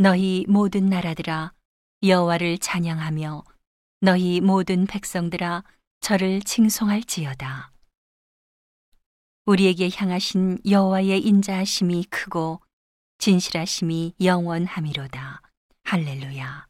너희 모든 나라들아 여호와를 찬양하며 너희 모든 백성들아 저를 칭송할지어다. 우리에게 향하신 여호와의 인자하심이 크고 진실하심이 영원함이로다. 할렐루야.